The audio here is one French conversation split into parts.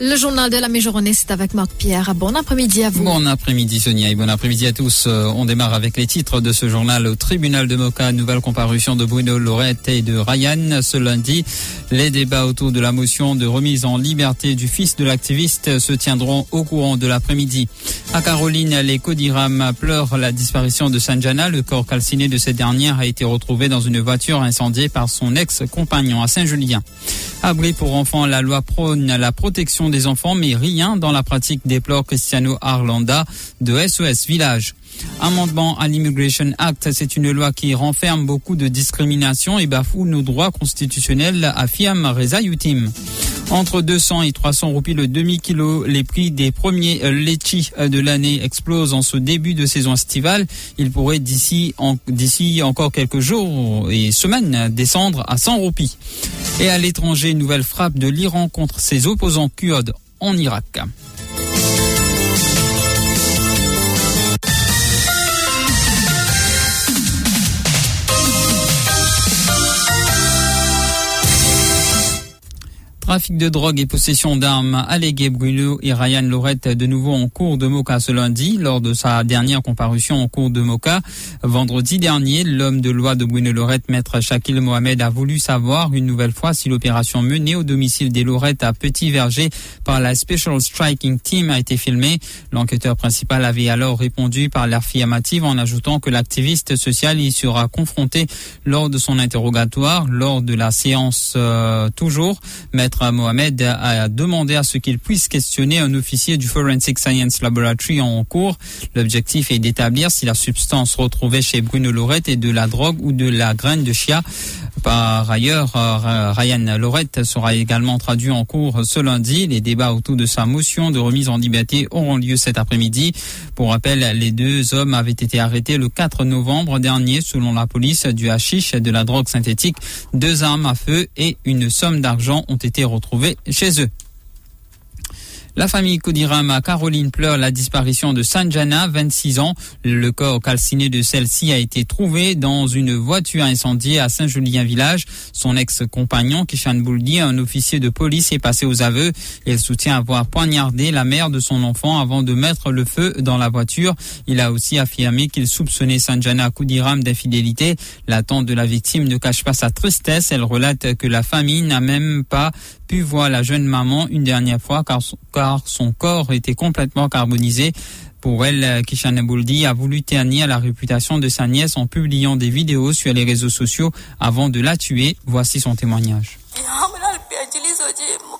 Le journal de la mi-journée, c'est avec Marc Pierre. Bon après-midi à vous. Bon après-midi Sonia et bon après-midi à tous. Euh, on démarre avec les titres de ce journal au tribunal de Moka. Nouvelle comparution de Bruno Lorette et de Ryan ce lundi. Les débats autour de la motion de remise en liberté du fils de l'activiste se tiendront au courant de l'après-midi. À Caroline, les Codiram pleurent la disparition de Sanjana. Le corps calciné de cette dernière a été retrouvé dans une voiture incendiée par son ex-compagnon à Saint-Julien. Abri pour enfants, la loi prône la protection des enfants, mais rien dans la pratique déplore Cristiano Arlanda de SOS Village. Amendement à l'Immigration Act, c'est une loi qui renferme beaucoup de discrimination et bafoue nos droits constitutionnels, affirme Reza Youtim. Entre 200 et 300 roupies le demi-kilo, les prix des premiers laitchis de l'année explosent en ce début de saison estivale. Il pourrait d'ici d'ici encore quelques jours et semaines descendre à 100 roupies. Et à l'étranger, nouvelle frappe de l'Iran contre ses opposants kurdes en Irak. Trafic de drogue et possession d'armes allégués Bruno et Ryan Lorette de nouveau en cours de Moka ce lundi lors de sa dernière comparution en cours de Moka. Vendredi dernier, l'homme de loi de Bruno Lorette, maître Shakil Mohamed, a voulu savoir une nouvelle fois si l'opération menée au domicile des Lorettes à Petit Verger par la Special Striking Team a été filmée. L'enquêteur principal avait alors répondu par l'affirmative en ajoutant que l'activiste social y sera confronté lors de son interrogatoire, lors de la séance euh, toujours. Maître Mohamed a demandé à ce qu'il puisse questionner un officier du Forensic Science Laboratory en cours. L'objectif est d'établir si la substance retrouvée chez Bruno Lorette est de la drogue ou de la graine de chia. Par ailleurs, euh, Ryan Lorette sera également traduit en cours ce lundi. Les débats autour de sa motion de remise en liberté auront lieu cet après-midi. Pour rappel, les deux hommes avaient été arrêtés le 4 novembre dernier selon la police du hashish, de la drogue synthétique, deux armes à feu et une somme d'argent ont été retrouvés chez eux. La famille Kodirama Caroline pleure la disparition de Sanjana, 26 ans. Le corps calciné de celle-ci a été trouvé dans une voiture incendiée à Saint-Julien-Village. Son ex-compagnon, Kishan Bouldi, un officier de police, est passé aux aveux. Il soutient avoir poignardé la mère de son enfant avant de mettre le feu dans la voiture. Il a aussi affirmé qu'il soupçonnait Sanjana Koudiram d'infidélité. La tante de la victime ne cache pas sa tristesse. Elle relate que la famille n'a même pas pu voir la jeune maman une dernière fois car, son corps était complètement carbonisé. Pour elle, Kishana Bouldi a voulu ternir la réputation de sa nièce en publiant des vidéos sur les réseaux sociaux avant de la tuer. Voici son témoignage.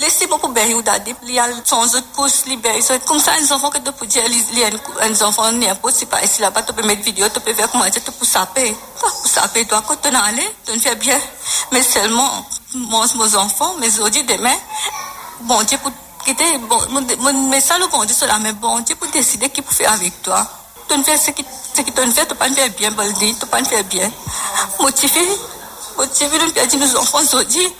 Laissez-moi pour bérir dadi. Il y a son autre pouce libéré. Comme ça, un enfant que tu peux dire, il y a un enfant n'importe c'est pas ici là-bas, tu peux mettre vidéo, tu peux faire comment tu peux saper. Pour saper, toi, quand tu es allé, tu fais bien. Mais seulement, mon, mes enfants, mes audits demain, bon Dieu pour quitter, bon, mais ça le bon Dieu cela, mais bon Dieu pour décider qui peut faire avec toi. Tu ne fais ce qui, ce qui te fait, tu pas faire bien, Baldi, tu pas faire bien. Motivé, motivé, nous nos enfants audits.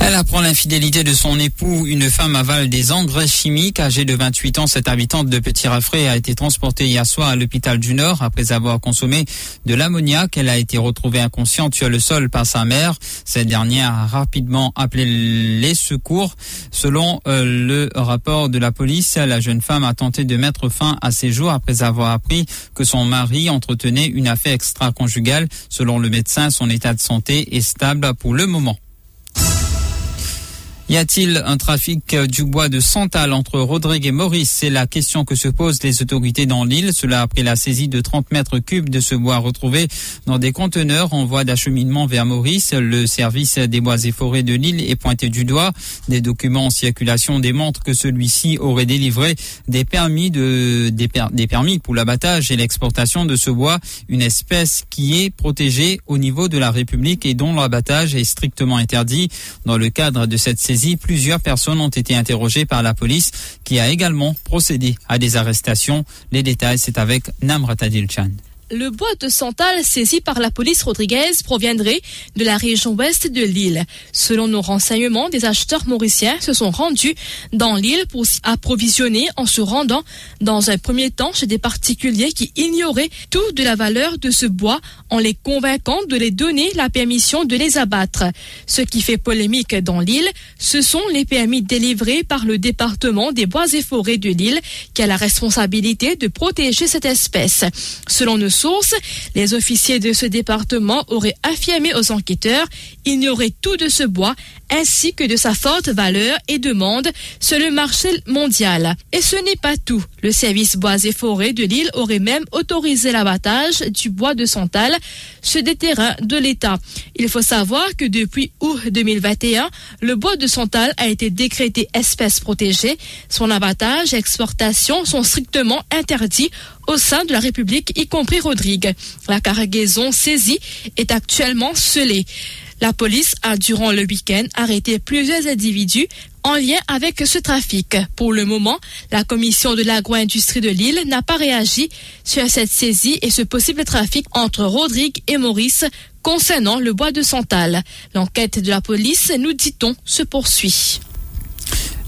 Elle apprend l'infidélité de son époux. Une femme avale des engrais chimiques. Âgée de 28 ans, cette habitante de Petit Raffray a été transportée hier soir à l'hôpital du Nord après avoir consommé de l'ammoniac. Elle a été retrouvée inconsciente sur le sol par sa mère. Cette dernière a rapidement appelé les secours. Selon euh, le rapport de la police, la jeune femme a tenté de mettre fin à ses jours après avoir appris que son mari entretenait une affaire extra-conjugale. Selon le médecin, son état de santé est stable pour le moment. Y a-t-il un trafic du bois de Santal entre Rodrigue et Maurice? C'est la question que se posent les autorités dans l'île. Cela après la saisie de 30 mètres cubes de ce bois retrouvé dans des conteneurs en voie d'acheminement vers Maurice. Le service des bois et forêts de l'île est pointé du doigt. Des documents en circulation démontrent que celui-ci aurait délivré des permis de des, des permis pour l'abattage et l'exportation de ce bois, une espèce qui est protégée au niveau de la République et dont l'abattage est strictement interdit. Dans le cadre de cette saisie plusieurs personnes ont été interrogées par la police qui a également procédé à des arrestations. Les détails, c'est avec Namra Tadilchan. Le bois de Santal saisi par la police Rodriguez proviendrait de la région ouest de l'île. Selon nos renseignements, des acheteurs mauriciens se sont rendus dans l'île pour approvisionner en se rendant dans un premier temps chez des particuliers qui ignoraient tout de la valeur de ce bois en les convainquant de les donner la permission de les abattre. Ce qui fait polémique dans l'île, ce sont les permis délivrés par le département des bois et forêts de l'île qui a la responsabilité de protéger cette espèce. Selon nos sources, les officiers de ce département auraient affirmé aux enquêteurs ignorer tout de ce bois ainsi que de sa forte valeur et demande sur le marché mondial. Et ce n'est pas tout. Le service bois et forêts de l'île aurait même autorisé l'abattage du bois de Santal sur des terrains de l'État. Il faut savoir que depuis août 2021, le bois de Santal a été décrété espèce protégée. Son abattage et exportation sont strictement interdits au sein de la République, y compris Rodrigue. La cargaison saisie est actuellement scellée. La police a, durant le week-end, arrêté plusieurs individus en lien avec ce trafic. Pour le moment, la commission de l'agro-industrie de Lille n'a pas réagi sur cette saisie et ce possible trafic entre Rodrigue et Maurice concernant le bois de Santal. L'enquête de la police, nous dit-on, se poursuit.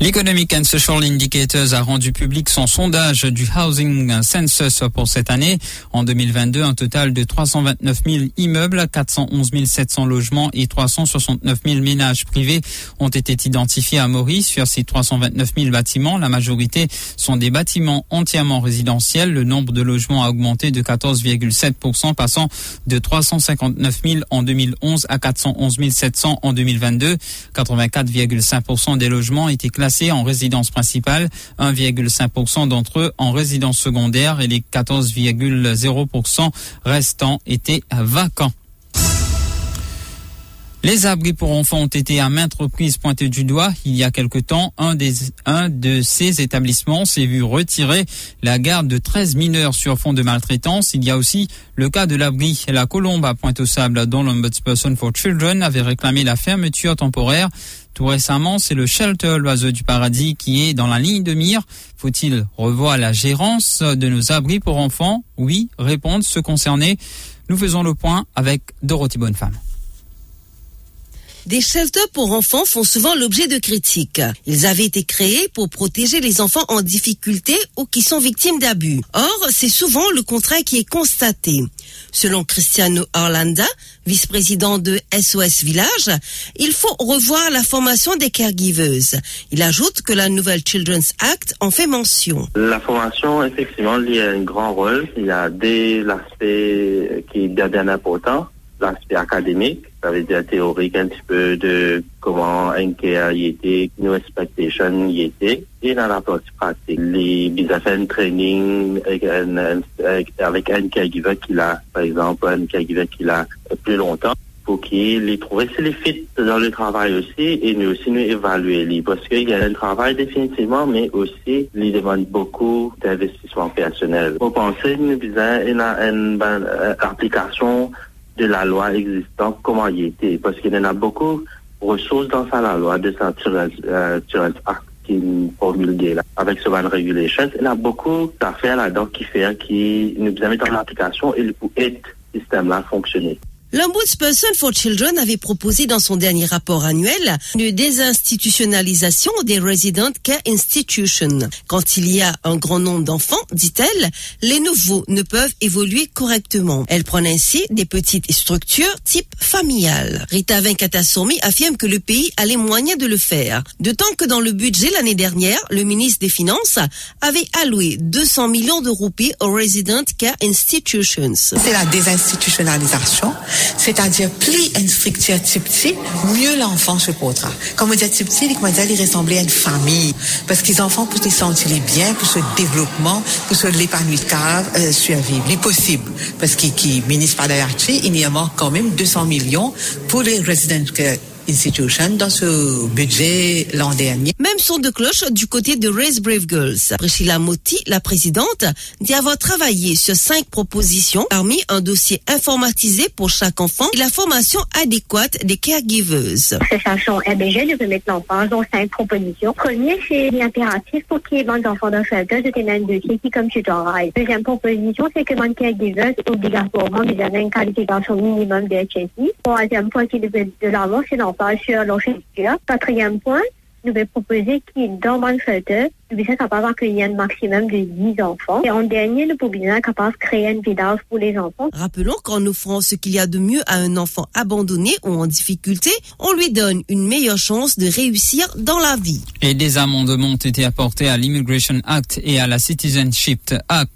L'Economic and Social Indicators a rendu public son sondage du Housing Census pour cette année. En 2022, un total de 329 000 immeubles, 411 700 logements et 369 000 ménages privés ont été identifiés à Maurice. Sur ces 329 000 bâtiments, la majorité sont des bâtiments entièrement résidentiels. Le nombre de logements a augmenté de 14,7%, passant de 359 000 en 2011 à 411 700 en 2022. 84,5% des logements étaient classés en résidence principale, 1,5% d'entre eux en résidence secondaire et les 14,0% restants étaient vacants. Les abris pour enfants ont été à maintes reprises pointés du doigt. Il y a quelque temps, un, des, un de ces établissements s'est vu retirer la garde de 13 mineurs sur fond de maltraitance. Il y a aussi le cas de l'abri La Colombe à Pointe-au-Sable, dont l'Ombudsperson for Children avait réclamé la fermeture temporaire. Tout récemment, c'est le Shelter L'Oiseau du Paradis qui est dans la ligne de mire. Faut-il revoir la gérance de nos abris pour enfants? Oui, répondent ceux concernés. Nous faisons le point avec Dorothy Bonnefemme. Des shelters pour enfants font souvent l'objet de critiques. Ils avaient été créés pour protéger les enfants en difficulté ou qui sont victimes d'abus. Or, c'est souvent le contraire qui est constaté. Selon Cristiano Orlanda, vice-président de SOS Village, il faut revoir la formation des caregivers. Il ajoute que la nouvelle Children's Act en fait mention. La formation, effectivement, il y a un grand rôle. Il y a des aspects qui est bien important l'aspect académique, ça veut dire théorique un petit peu de comment care y était, nos expectations y étaient, et dans la partie pratique, les business training avec un, avec un caregiver qui l'a, par exemple, un caregiver qui l'a plus longtemps, pour qu'il les trouve c'est les fit dans le travail aussi, et nous aussi nous évaluer parce qu'il y a un travail définitivement, mais aussi, il demande beaucoup d'investissement personnel. Pour penser, nous avons une, une, une application de la loi existante, comment y était. Parce qu'il y en a beaucoup ressources dans ça, la loi 200-200 actes euh, qui nous promulguait là. Avec ce van regulation, il y en a beaucoup d'affaires là-dedans qui fait, qui nous amènent en application et pour aider le système là à fonctionner. L'Ombudsperson for Children avait proposé dans son dernier rapport annuel une désinstitutionnalisation des Resident Care Institutions. Quand il y a un grand nombre d'enfants, dit-elle, les nouveaux ne peuvent évoluer correctement. Elle prend ainsi des petites structures type familiale. Rita Venkatasomi affirme que le pays a les moyens de le faire. De temps que dans le budget l'année dernière, le ministre des Finances avait alloué 200 millions de roupies aux Resident Care Institutions. C'est la désinstitutionnalisation C'est-à-dire, plus une structure petit, mieux l'enfant se portera. Comme on dit petit, il dit il ressemblait à une famille. Parce qu'ils enfants pour se sentir bien, pour ce développement, pour ce l'épanouissement, euh, survivre. Il est possible. Parce qu'il ministre pas d'Archi, il y a quand même 200 millions pour les résidents Institution dans ce budget l'an dernier. Même son de cloche du côté de Raise Brave Girls. Priscilla Motti, la présidente, dit avoir travaillé sur cinq propositions, parmi un dossier informatisé pour chaque enfant et la formation adéquate des caregivers. Association RBG de mettre l'enfance dans cinq propositions. Premier, c'est l'impératif pour qu'il y ait des enfants dans shelter de un dossier qui comme tutorat. Deuxième proposition, c'est que mon caregiver obligatoirement besoin d'une qualification minimum de HSI. Troisième point qui devait de l'avant, c'est l'enfant sur l'enchèvre. Quatrième point, nous vais proposer qu'il dans mon shelter, nous sommes capables d'accueillir un maximum de 10 enfants. Et en dernier, nous pouvons être capables de créer une vidéo pour les enfants. Rappelons qu'en offrant ce qu'il y a de mieux à un enfant abandonné ou en difficulté, on lui donne une meilleure chance de réussir dans la vie. Et des amendements ont été apportés à l'Immigration Act et à la Citizenship Act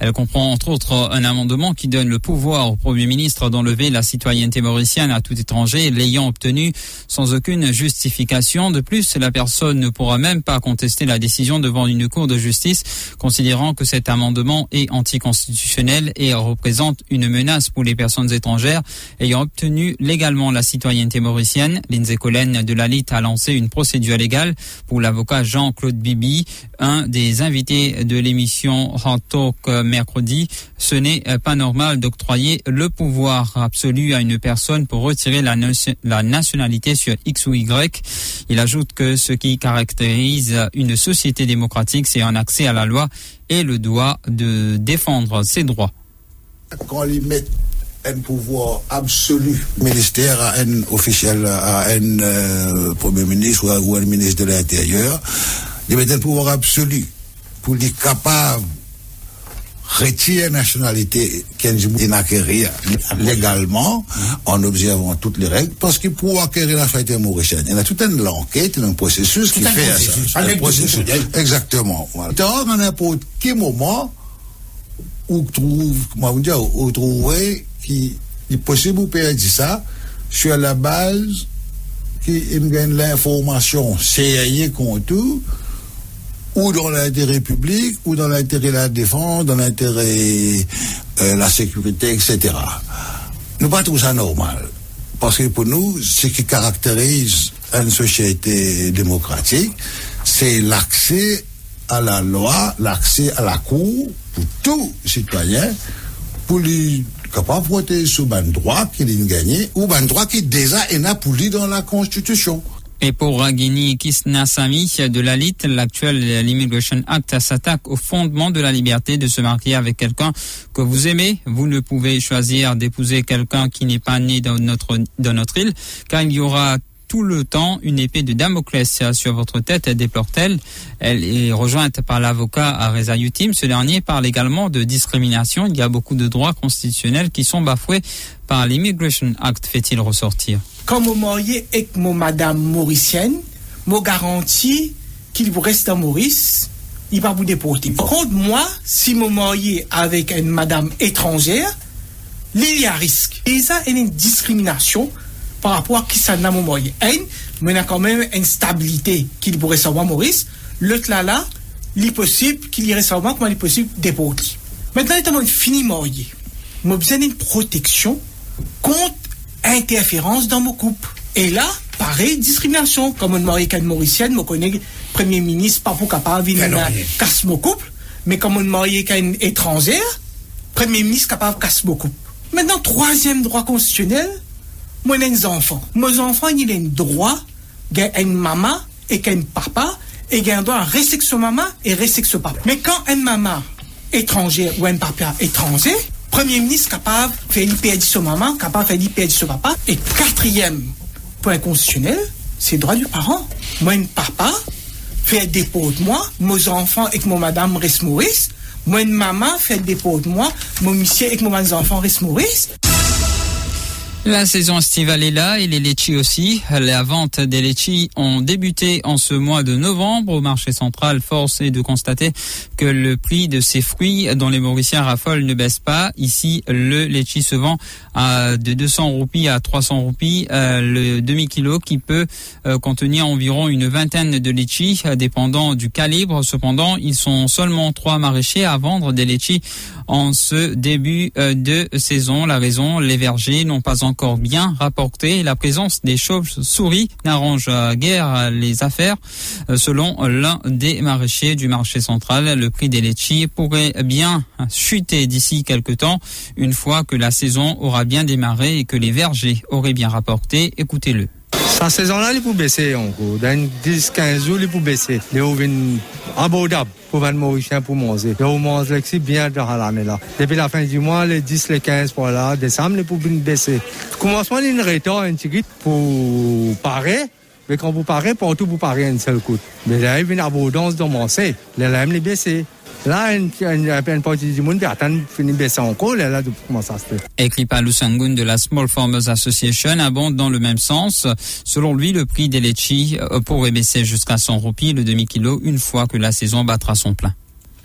elle comprend entre autres un amendement qui donne le pouvoir au Premier ministre d'enlever la citoyenneté mauricienne à tout étranger l'ayant obtenu sans aucune justification. De plus, la personne ne pourra même pas contester la décision devant une cour de justice, considérant que cet amendement est anticonstitutionnel et représente une menace pour les personnes étrangères ayant obtenu légalement la citoyenneté mauricienne. Lindsay Collen de la LIT a lancé une procédure légale pour l'avocat Jean-Claude Bibi, un des invités de l'émission Hot Talk mercredi, ce n'est euh, pas normal d'octroyer le pouvoir absolu à une personne pour retirer la, nationalité sur X ou Y. Il ajoute que ce qui caractérise une société démocratique, c'est un accès à la loi et le droit de défendre ses droits. Quand on met un pouvoir absolu ministère à un officiel, à un euh, premier ministre ou, à, un ministre de l'Intérieur, il met un pouvoir absolu pour être capable retire nationalité Kenjimou et n'acquérir légalement en observant toutes les règles parce que pour acquérir la nationalité mauricienne il y a toute une enquête, il y a un processus qui fait ça. Un processus. Exactement. Dans n'importe quel moment ou trouver qui est possible ou perdre ça sur la base qui gagne l'information sérieuse qu'on trouve ou dans l'intérêt public, ou dans l'intérêt de la défense, dans l'intérêt de euh, la sécurité, etc. Nous pas ça normal. Parce que pour nous, ce qui caractérise une société démocratique, c'est l'accès à la loi, l'accès à la cour pour tout citoyen, pour lui capable de voter sur un droit qu'il a gagné, ou un droit qui déjà est appuyé dans la Constitution. Et pour Ragini Kisnasami de la LIT, l'actuel Immigration Act s'attaque au fondement de la liberté de se marier avec quelqu'un que vous aimez. Vous ne pouvez choisir d'épouser quelqu'un qui n'est pas né dans notre, dans notre île, car il y aura tout le temps une épée de Damoclès sur votre tête, déplore-t-elle. Elle est rejointe par l'avocat Areza Yutim. Ce dernier parle également de discrimination. Il y a beaucoup de droits constitutionnels qui sont bafoués par l'Immigration Act, fait-il ressortir. Quand vous mariez avec mon madame mauricienne, je garantis qu'il vous reste en Maurice, il va vous déporter. Par contre, moi, si je mariez avec une madame étrangère, il y a risque. Et ça, il y a une discrimination par rapport à qui ça n'a pas marié. mais il y a quand même une stabilité qu'il pourrait savoir Maurice. L'autre là, là, il est possible qu'il y reste comment il est possible déporter. Maintenant, il est fini marié. Moi, besoin d'une protection contre interférence dans mon couple. Et là, pareil, discrimination. Comme on marie qu'une mauricienne, je connais premier ministre pas pour capable de casser mon couple. Mais comme on marie qu'une étrangère, premier ministre capable de casser mon couple. Maintenant, troisième droit constitutionnel, moi, des enfants. Mes enfants, ils ont un droit une maman et qu'un papa, et ils ont un droit à rester maman et rester papa. Mais quand une maman étrangère ou un papa étranger, Premier ministre capable de faire l'IPD sur maman, capable de faire l'IPD sur papa. Et quatrième point constitutionnel, c'est le droit du parent. Moi, un papa, fait dépôt de moi, mes enfants et mon madame restent Maurice. Moi, une maman, fait dépôt de moi, mon monsieur et mon enfants restent Maurice. La saison estivale est là et les litchis aussi. La vente des litchis ont débuté en ce mois de novembre au marché central. Force est de constater que le prix de ces fruits dont les Mauriciens raffolent ne baisse pas. Ici, le litchi se vend à de 200 roupies à 300 roupies euh, le demi-kilo qui peut euh, contenir environ une vingtaine de litchis euh, dépendant du calibre. Cependant, ils sont seulement trois maraîchers à vendre des litchis en ce début de saison. La raison, les vergers n'ont pas encore bien rapporté. La présence des chauves-souris n'arrange guère les affaires. Selon l'un des maraîchers du marché central, le prix des litchis pourrait bien chuter d'ici quelques temps, une fois que la saison aura bien démarré et que les vergers auraient bien rapporté. Écoutez-le. Sa saison-là, il peut baisser. Dans 10-15 jours, il peut baisser. Les eaux viennent abordables pour vendre Mauricien pour manger. Les eaux bien dans l'année là. Depuis la fin du mois, les 10, les 15 pour là, décembre, les pouvez baisser. Commencement, il y a une retard pour parer. Mais quand vous parez, partout vous parez un seul coup. Mais là, il y a une abondance de manger. Les lames, les. Là, une, partie du monde attend finir baisser encore, là, comment ça se fait. Écrit par Lusangun de la Small Farmers Association abonde dans le même sens. Selon lui, le prix des litchis pourrait baisser jusqu'à 100 roupies le demi-kilo une fois que la saison battra son plein.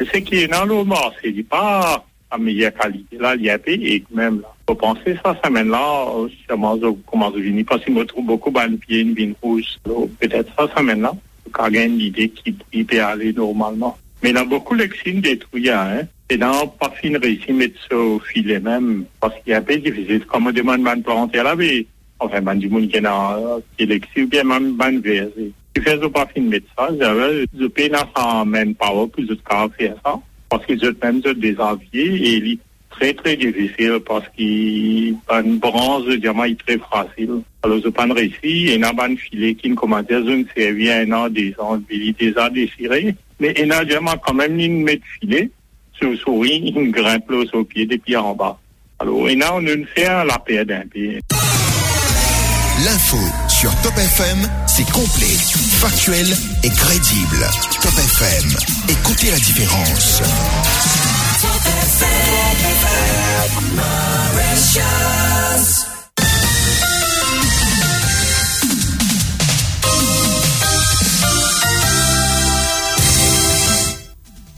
Ce qui est dans le marché, pas à meilleure qualité. Là, il y a et même là. Faut penser ça, ça mène là, comment je viens, parce qu'il me trouve beaucoup de pied, une vigne rouge. Peut-être ça, ça mène là. Quand il y a une idée qui peut aller normalement. Mais il a beaucoup d'exines détruites, hein. Et dans pas fin réussi mettre ça au filet même, parce qu'il a un peu difficile. Comme on demande man parenté là, mais, enfin, man du monde qui est dans, est ou bien man, man vert. Si fais pas fin mettre ça, j'avais, je paye dans sa même power pour je faire ça. Parce qu'ils ont même des aviers et il est très très difficile parce qu'il une branche de diamant est très fragile. Alors, je pas réussi, et il a un filet qui ne commentait, je ne servi un an, des ans, des ans déchirés. Mais a quand même une mètre filet sur souris, une grimpe au pied des pieds en bas. Alors, et là, on ne fait la paix d'un pied. L'info sur Top FM, c'est complet, factuel et crédible. Top FM, écoutez la différence.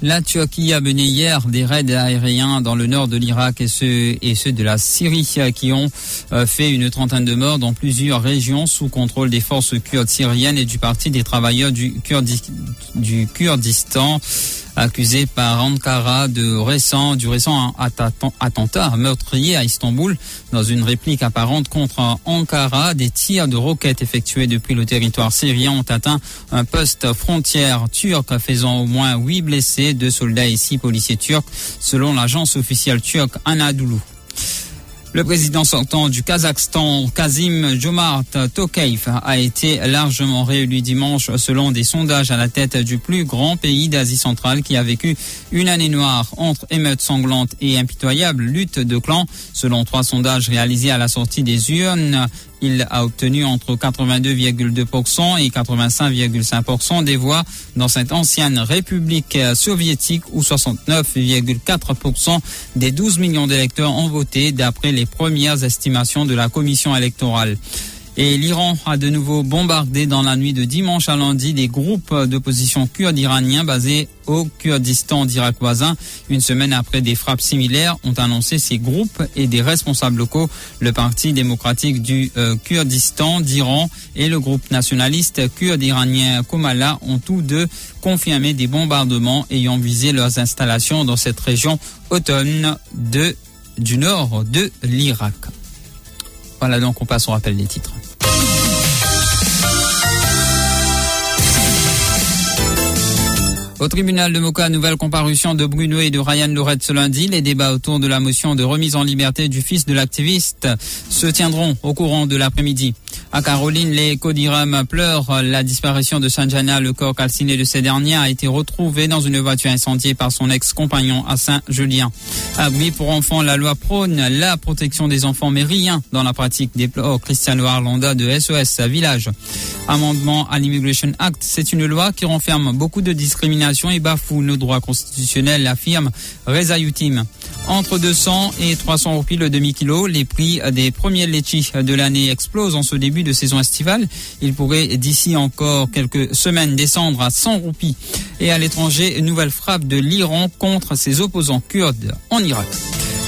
La Turquie a mené hier des raids aériens dans le nord de l'Irak et ceux, et ceux de la Syrie qui ont euh, fait une trentaine de morts dans plusieurs régions sous contrôle des forces kurdes syriennes et du Parti des travailleurs du, du Kurdistan accusé par Ankara du récent attentat meurtrier à Istanbul. Dans une réplique apparente contre Ankara, des tirs de roquettes effectués depuis le territoire syrien ont atteint un poste frontière turc faisant au moins huit blessés, deux soldats et six policiers turcs, selon l'agence officielle turque Anadolu. Le président sortant du Kazakhstan, Kazim Jomart Tokayev, a été largement réélu dimanche selon des sondages à la tête du plus grand pays d'Asie centrale qui a vécu une année noire entre émeutes sanglantes et impitoyables luttes de clans. Selon trois sondages réalisés à la sortie des urnes, il a obtenu entre 82,2% et 85,5% des voix dans cette ancienne république soviétique où 69,4% des 12 millions d'électeurs ont voté d'après les premières estimations de la commission électorale. Et l'Iran a de nouveau bombardé dans la nuit de dimanche à lundi des groupes d'opposition kurdes iraniens basés au Kurdistan d'Irak voisin. Une semaine après des frappes similaires ont annoncé ces groupes et des responsables locaux. Le Parti démocratique du euh, Kurdistan d'Iran et le groupe nationaliste kurde iranien Komala ont tous deux confirmé des bombardements ayant visé leurs installations dans cette région automne de, du nord de l'Irak. Voilà donc on passe au rappel des titres. Au tribunal de Moka, nouvelle comparution de Bruno et de Ryan Lorette ce lundi. Les débats autour de la motion de remise en liberté du fils de l'activiste se tiendront au courant de l'après-midi. À Caroline, les Codiram pleurent la disparition de Sanjana. Le corps calciné de ces derniers a été retrouvé dans une voiture incendiée par son ex-compagnon à Saint-Julien. À Bui pour enfants, la loi prône la protection des enfants, mais rien dans la pratique, déplore Cristiano Arlanda de SOS Village. Amendement à l'Immigration Act, c'est une loi qui renferme beaucoup de discrimination et bafoue nos droits constitutionnels, affirme Reza Yutim. Entre 200 et 300 roupies le demi-kilo, les prix des premiers litchis de l'année explosent en ce début de saison estivale. Il pourrait d'ici encore quelques semaines descendre à 100 roupies. Et à l'étranger, nouvelle frappe de l'Iran contre ses opposants kurdes en Irak.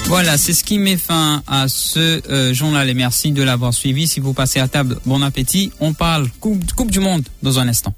Voilà, c'est ce qui met fin à ce euh, journal et merci de l'avoir suivi. Si vous passez à table, bon appétit. On parle coupe, coupe du Monde dans un instant.